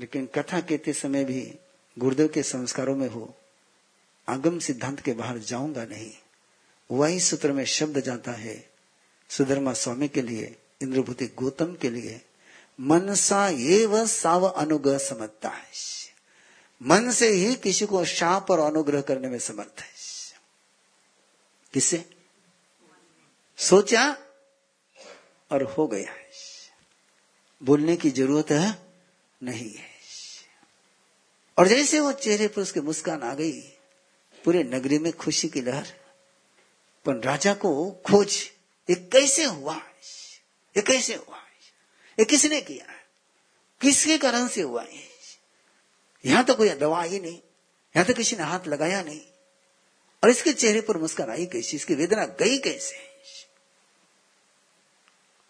लेकिन कथा कहते समय भी, गुरुदेव के संस्कारों में हो, आगम सिद्धांत के बाहर जाऊँगा नहीं। वही सूत्र में शब्द जाता है, सुधर्मा स्वामी के लिए, इंद्रभूति गौतम के लिए, मनसा वह साव अनुग्रह समझता है मन से ही किसी को शाप और अनुग्रह करने में समर्थ है। किससे? सोचा और हो गया है। बोलने की ज़रूरत है, नहीं है। और जैसे वो चेहरे पर उसकी मुस्कान आ गई, पूरे नगरी में खुशी की लहर। पर राजा को खोज, ये कैसे हुआ? ये कैसे हुआ? ये किसने किया? किसके कारण से हुआ ये? यहाँ तो कोई दवा ही नहीं, यहाँ तो किसी ने हाथ लगाया नहीं। और इसके चेहरे पर मुस्कान आई कैसी, इसकी वेदना गई कैसे?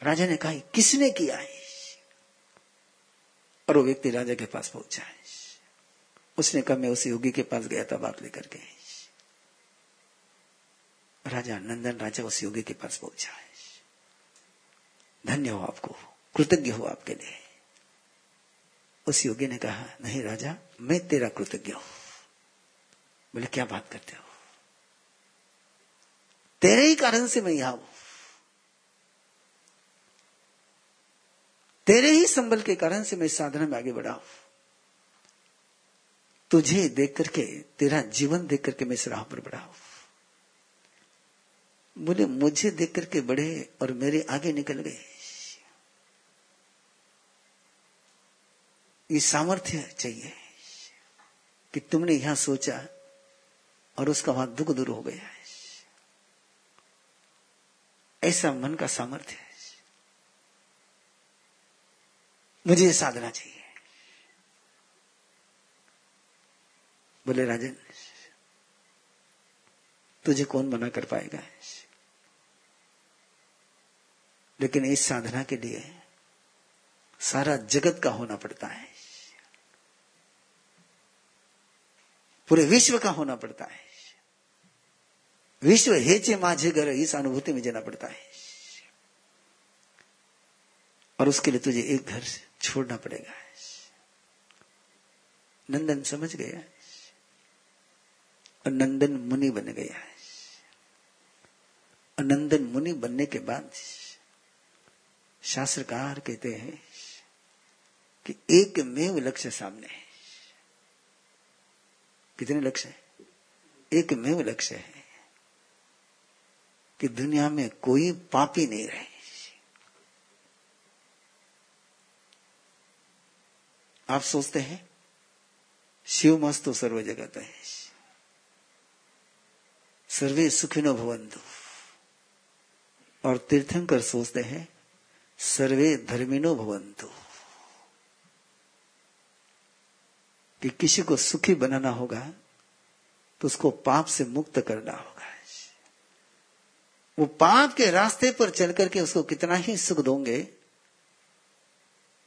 राजा ने कहा, किसने किया है? और वो व्यक्ति राजा के पास पहुँचा है। उसने कहा, मैं उस योगी के पास गया था बात लेकर के। राजा, नंदन राजा उस योगी के पास पहुँचा है। धन्य हो आपको, कृतज्ञ हो आपके लिए। उस योगी ने कहा, नहीं राजा, मैं तेरा कृतज्ञ हूँ। बोले, क्या बात करते हो? तेरे ही कारण से मैं यहाँ हूँ। तेरे ही संबल के कारण से मैं साधना में आगे बढ़ा हूँ। तुझे देख करके, तेरा जीवन देख करके मैं इस राह पर बढ़ा हूँ। बोले, मुझे देख करके बढ़े और मेरे आगे निकल गए। ये सामर्थ्य चाहिए कि तुमने यहाँ सोचा और उसका वहाँ दुख दूर हो गया है। ऐसा मन का सामर्थ्य है। मुझे साधना चाहिए। बोले, राजन, तुझे कौन मना कर पाएगा? लेकिन इस साधना के लिए सारा जगत का होना पड़ता है। पूरे विश्व का होना पड़ता है। विश्व हेचे माझे घर, इस अनुभूति में जाना पड़ता है। और उसके लिए तुझे एक घर छोड़ना पड़ेगा। नंदन समझ गया। और नंदन मुनि बन गया। है और नंदन मुनि बनने के बाद शास्त्रकार कहते हैं कि एक मेव लक्ष्य सामने है। कितने लक्ष्य है? एक में लक्ष्य है कि दुनिया में कोई पापी नहीं रहे। आप सोचते हैं, शिव मस्तु सर्व जगत है। सर्वे सुखिनो भवंतु और तीर्थंकर सोचते हैं, सर्वे धर्मिनो भवंतु कि किसी को सुखी बनाना होगा तो उसको पाप से मुक्त करना होगा। वो पाप के रास्ते पर चल करके उसको कितना ही सुख दोगे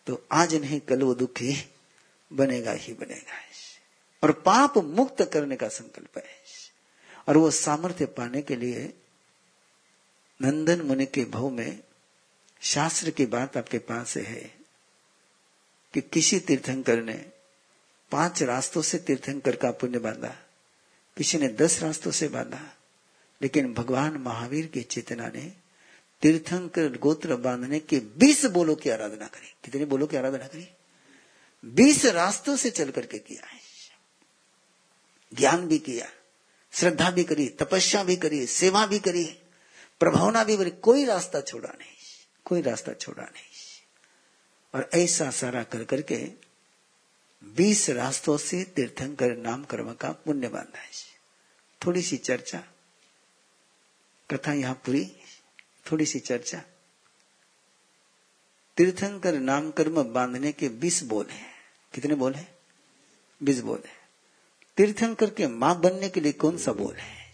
तो आज नहीं, कल वो दुखी बनेगा ही बनेगा। और पाप मुक्त करने का संकल्प है। और वो सामर्थ्य पाने के लिए नंदन मुनि के भव में शास्त्र की बात आपके पास है कि किसी तीर्थंकर ने पाँच रास्तों से तीर्थंकर का पुण्य बांधा। किसी ने दस रास्तों से बांधा, लेकिन भगवान महावीर की चेतना ने तीर्थंकर गोत्र बांधने के बीस बोलों की आराधना करी। कितने बोलों की आराधना करी? बीस रास्तों से चल करके किया है। ज्ञान भी किया, श्रद्धा भी करी, तपस्या भी करी, सेवा भी करी, प्रभावना भी करी। कोई रास्ता छोड़ा नहीं, कोई रास्ता छोड़ा नहीं। और ऐसा सारा कर करके बीस रास्तों से तीर्थंकर नाम कर्म का पुण्य बांधा है। थोड़ी सी चर्चा कथा यहाँ पूरी, थोड़ी सी चर्चा। तीर्थंकर नाम कर्म बांधने के बीस बोल हैं। कितने बोल हैं? बीस बोल है। तीर्थंकर के माँ बनने के लिए कौन सा बोल है?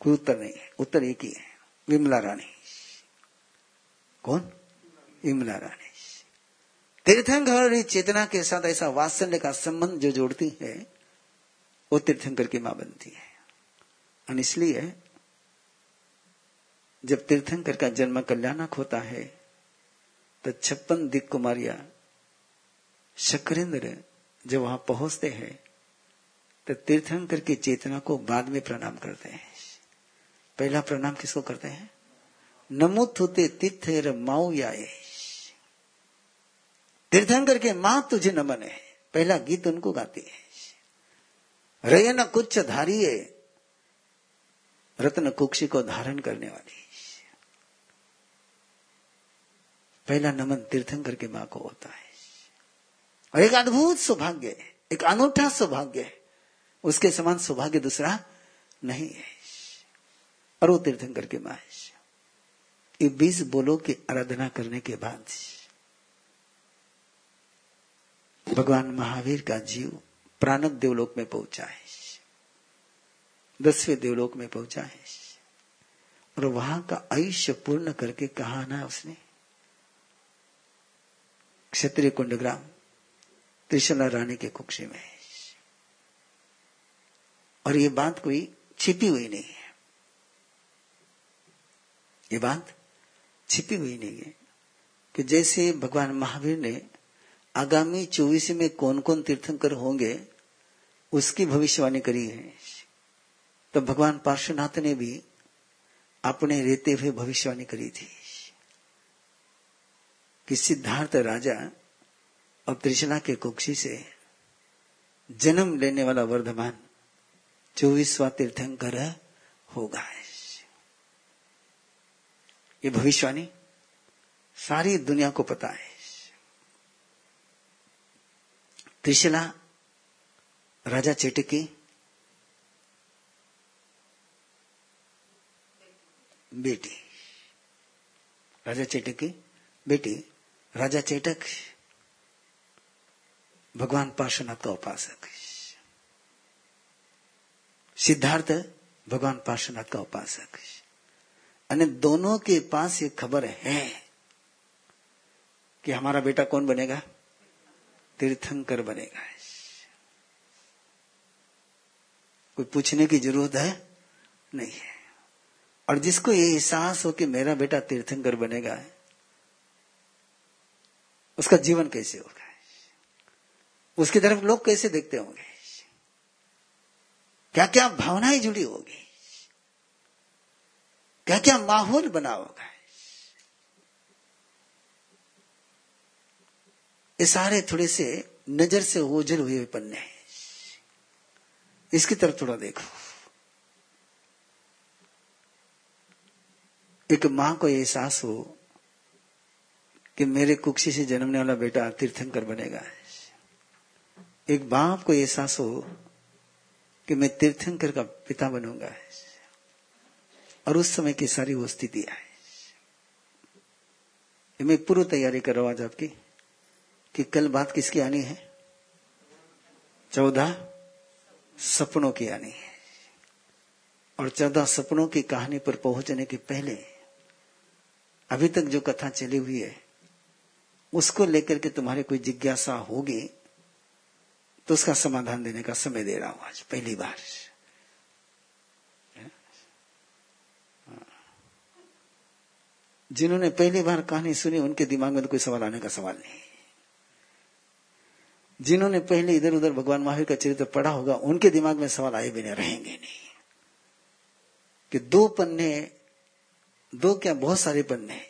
कोई उत्तर नहीं है। उत्तर एक ही है। विमला रानी। कौन? विमला रानी। तीर्थंकर चेतना के साथ ऐसा वात्सल्य का संबंध जो जोड़ती है, वो तीर्थंकर की माँ बनती है। और इसलिए, जब तीर्थंकर का जन्म कल्याणक होता है तो छप्पन दिक कुमारिया शक्रेंद्र जब वहाँ पहुँचते हैं तो तीर्थंकर की चेतना को बाद में प्रणाम करते हैं। पहला प्रणाम किसको करते हैं? नमुत होते तीर्थ माऊ याए तीर्थंकर के माँ तुझे नमन है पहला गीत उनको गाती है। रे न कुछ धारिये, रत्न कुक्षी को धारण करने वाली पहला नमन तीर्थंकर के माँ को होता है। और एक अद्भुत सौभाग्य, एक अनूठा सौभाग्य, उसके समान सौभाग्य दूसरा नहीं है। और वो तीर्थंकर के माँ है। ये बीस बोलो की आराधना करने के बाद भगवान महावीर का जीव प्राणक देवलोक में पहुँचा है। दसवें देवलोक में पहुँचा है। और वहाँ का आयुष्य पूर्ण करके कहा ना उसने। क्षत्रिय कुंड ग्राम त्रिशला रानी के कुक्षी में और ये बात कोई छिपी हुई नहीं है। ये बात छिपी हुई नहीं है। कि जैसे भगवान महावीर ने आगामी चौबीस में कौन कौन तीर्थंकर होंगे, उसकी भविष्यवाणी करी है। तो भगवान पार्श्वनाथ ने भी अपने रहते हुए भविष्यवाणी करी थी। कि सिद्धार्थ राजा और त्रिशना के कुक्षी से जन्म लेने वाला वर्धमान चौबीसवा तीर्थंकर होगा। ये भविष्यवाणी सारी दुनिया को पता है। त्रिशला, राजा चेटकी, बेटी, राजा चेटक की बेटी, राजा चेटक, भगवान पार्श्वनाथ का उपासक। सिद्धार्थ, भगवान पार्श्वनाथ का उपासक। અને दोनों के पास ये खबर है कि हमारा बेटा कौन बनेगा? तीर्थंकर बनेगा। कोई पूछने की ज़रूरत है? नहीं है। और जिसको ये एहसास हो कि मेरा बेटा तीर्थंकर बनेगा, उसका जीवन कैसे होगा? उसकी तरफ़ लोग कैसे देखते होंगे? क्या क्या भावनाएँ जुड़ी होगी? क्या क्या माहौल बना होगा सारे थोड़े से नज़र से ओझल हुए पन्ने हैं। इसकी तरफ़ थोड़ा देखो। एक माँ को एहसास हो कि मेरे कुक्षी से जन्मने वाला बेटा तीर्थंकर बनेगा। एक बाप को एहसास हो कि मैं तीर्थंकर का पिता बनूँगा। और उस समय की सारी वो स्थिति है मैं पूर्व तैयारी कर रहा हूँ आज आपकी कि कल बात किसकी आनी है? चौदह सपनों की आनी है। और चौदह सपनों की कहानी पर पहुँचने के पहले अभी तक जो कथा चली हुई है, उसको लेकर के तुम्हारी कोई जिज्ञासा होगी तो उसका समाधान देने का समय दे रहा हूँ आज, पहली बार। जिन्होंने पहली बार कहानी सुनी, उनके दिमाग में तो कोई सवाल आने का सवाल नहीं। जिन्होंने पहले इधर उधर भगवान महावीर का चरित्र पढ़ा होगा, उनके दिमाग में सवाल आए बिना रहेंगे नहीं। कि दो पन्ने, दो क्या बहुत सारे पन्ने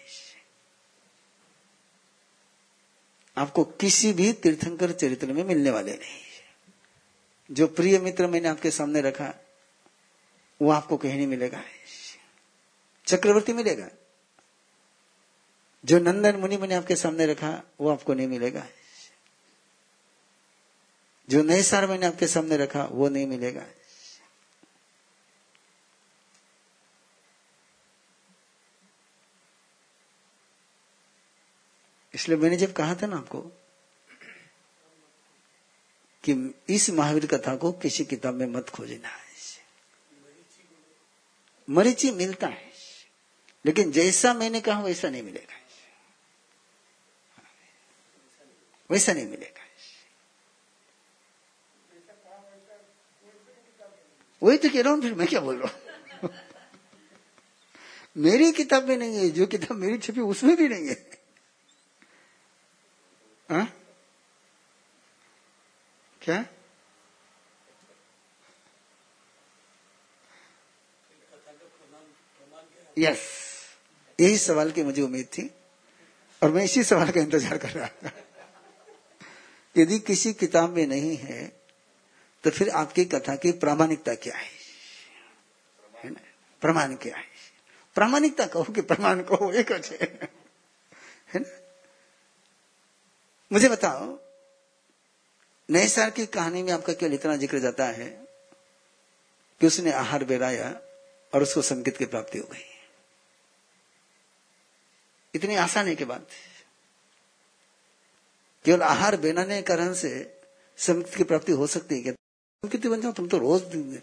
आपको किसी भी तीर्थंकर चरित्र में मिलने वाले नहीं। जो प्रिय मित्र मैंने आपके सामने रखा, वो आपको कहीं नहीं मिलेगा। चक्रवर्ती मिलेगा। जो नंदन मुनि मैंने आपके सामने रखा, वो आपको नहीं मिलेगा। जो नए सार मैंने आपके सामने रखा, वो नहीं मिलेगा। इसलिए मैंने जब कहा था ना आपको कि इस महावीर कथा को किसी किताब में मत खोजना है। मरीची मिलता है। लेकिन जैसा मैंने कहा, वैसा नहीं मिलेगा। वैसा नहीं मिलेगा। वही तो कह रहा हूँ, फिर मैं क्या बोल? रहा हूँ मेरी किताब में नहीं है, जो किताब मेरी छपी उसमें भी नहीं है। हा? क्या? यस यही सवाल की मुझे उम्मीद थी, और मैं इसी सवाल का इंतज़ार कर रहा था। यदि किसी किताब में नहीं है तो फिर आपकी कथा की प्रामाणिकता क्या है? है ना? प्रमाण क्या है? प्रामाणिकता कहो कि प्रमाण कहो एक है। ना? मुझे बताओ, नए साल की कहानी में आपका केवल इतना ज़िक्र जाता है? कि उसने आहार बेराया और उसको संगीत की प्राप्ति हो गई। इतनी आसानी के बाद केवल आहार बेनाने के कारण से संगीत की प्राप्ति हो सकती है क्या? संगीत बन जाओ, तुम तो रोज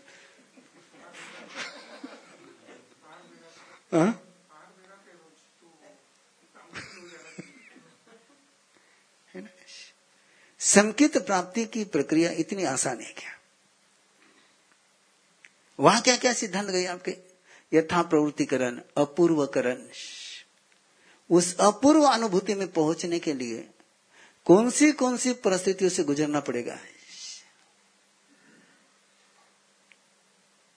हाँ? संकित प्राप्ति की प्रक्रिया इतनी आसान है क्या? वहाँ क्या क्या सिद्धांत गए आपके? यथा प्रवृत्तिकरण अपूर्वकरण। उस अपूर्व अनुभूति में पहुँचने के लिए कौन सी कौन सी परिस्थितियों से गुजरना पड़ेगा?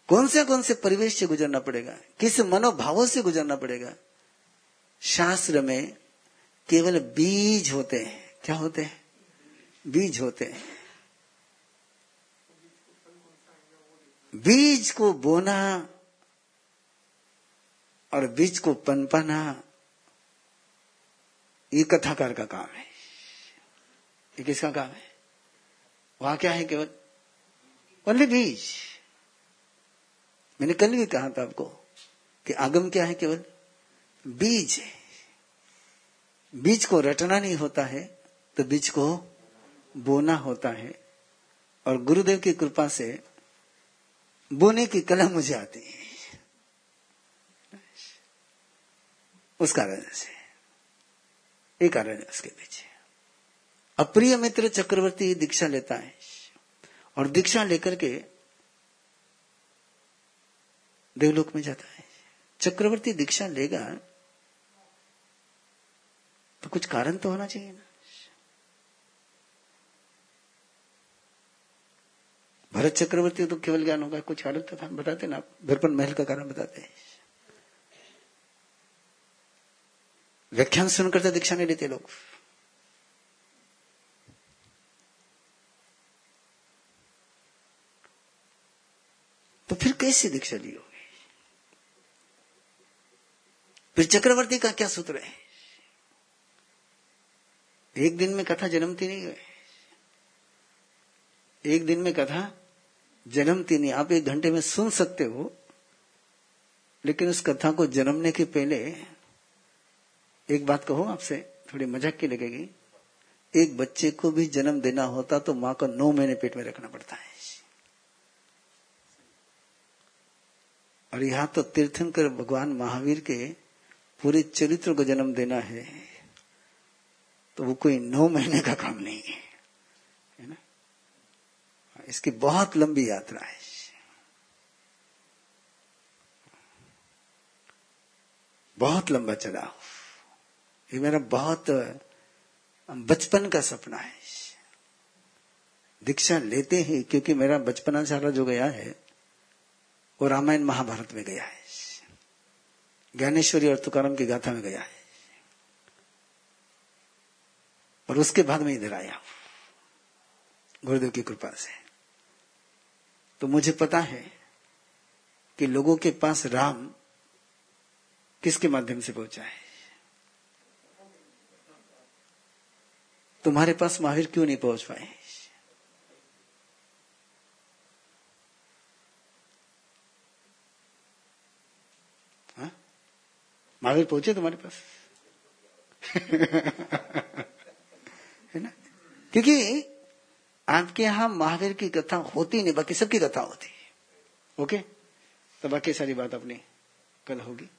कौन से कौन से परिवेश से गुजरना पड़ेगा? किस मनोभावों से गुजरना पड़ेगा? शास्त्र में केवल बीज होते हैं। क्या होते हैं? बीज होते हैं। बीज को बोना और बीज को पनपना, ये कथाकार का काम है। ये किसका काम है? वहाँ क्या है केवल? ओनली बीज मैंने कल भी कहा था आपको कि आगम क्या है केवल? बीज है। बीज को रटना नहीं होता है तो बीज को बोना होता है। और गुरुदेव की कृपा से बोने की कला मुझे आती है। उस कारण से। एक कारण है उसके पीछे। अप्रिय मित्र चक्रवर्ती दीक्षा लेता है। और दीक्षा लेकर के देवलोक में जाता है। चक्रवर्ती दीक्षा लेगा तो कुछ कारण तो होना चाहिए ना। भरत चक्रवर्ती तो केवल ज्ञान होगा, कुछ कारण तो था। बताते ना आप, दर्पण महल का कारण बताते हैं। व्याख्यान सुनकर तो दीक्षा नहीं लेते लोग। तो फिर कैसे दीक्षा ली होगी? फिर चक्रवर्ती का क्या सूत्र है? एक दिन में कथा जन्मती नहीं है। एक दिन में कथा जन्मती नहीं। आप एक घंटे में सुन सकते हो, लेकिन उस कथा को जन्मने के पहले एक बात कहो आपसे, थोड़ी मज़ाक की लगेगी। एक बच्चे को भी जन्म देना होता तो माँ को नौ महीने पेट में रखना पड़ता है। और यहाँ तो तीर्थंकर भगवान महावीर के पूरे चरित्र को जन्म देना है। तो वो कोई नौ महीने का काम नहीं है है ना? इसकी बहुत लंबी यात्रा है। बहुत लंबा चला ये मेरा बहुत बचपन का सपना है। दीक्षा लेते ही, क्योंकि मेरा बचपना सारा जो गया है वो रामायण महाभारत में गया है। ज्ञानेश्वरी और तुकारम की गाथा में गया है। और उसके बाद में इधर आया गुरुदेव की कृपा से। तो मुझे पता है कि लोगों के पास राम किसके माध्यम से पहुँचा है? तुम्हारे पास महावीर क्यों नहीं पहुँच पाए महावीर पहुँचे तुम्हारे पास? है ना? क्योंकि आपके यहाँ महावीर की कथा होती नहीं, बाकी सबकी कथा होती है। ओके? तो बाकी सारी बात अपनी कल होगी।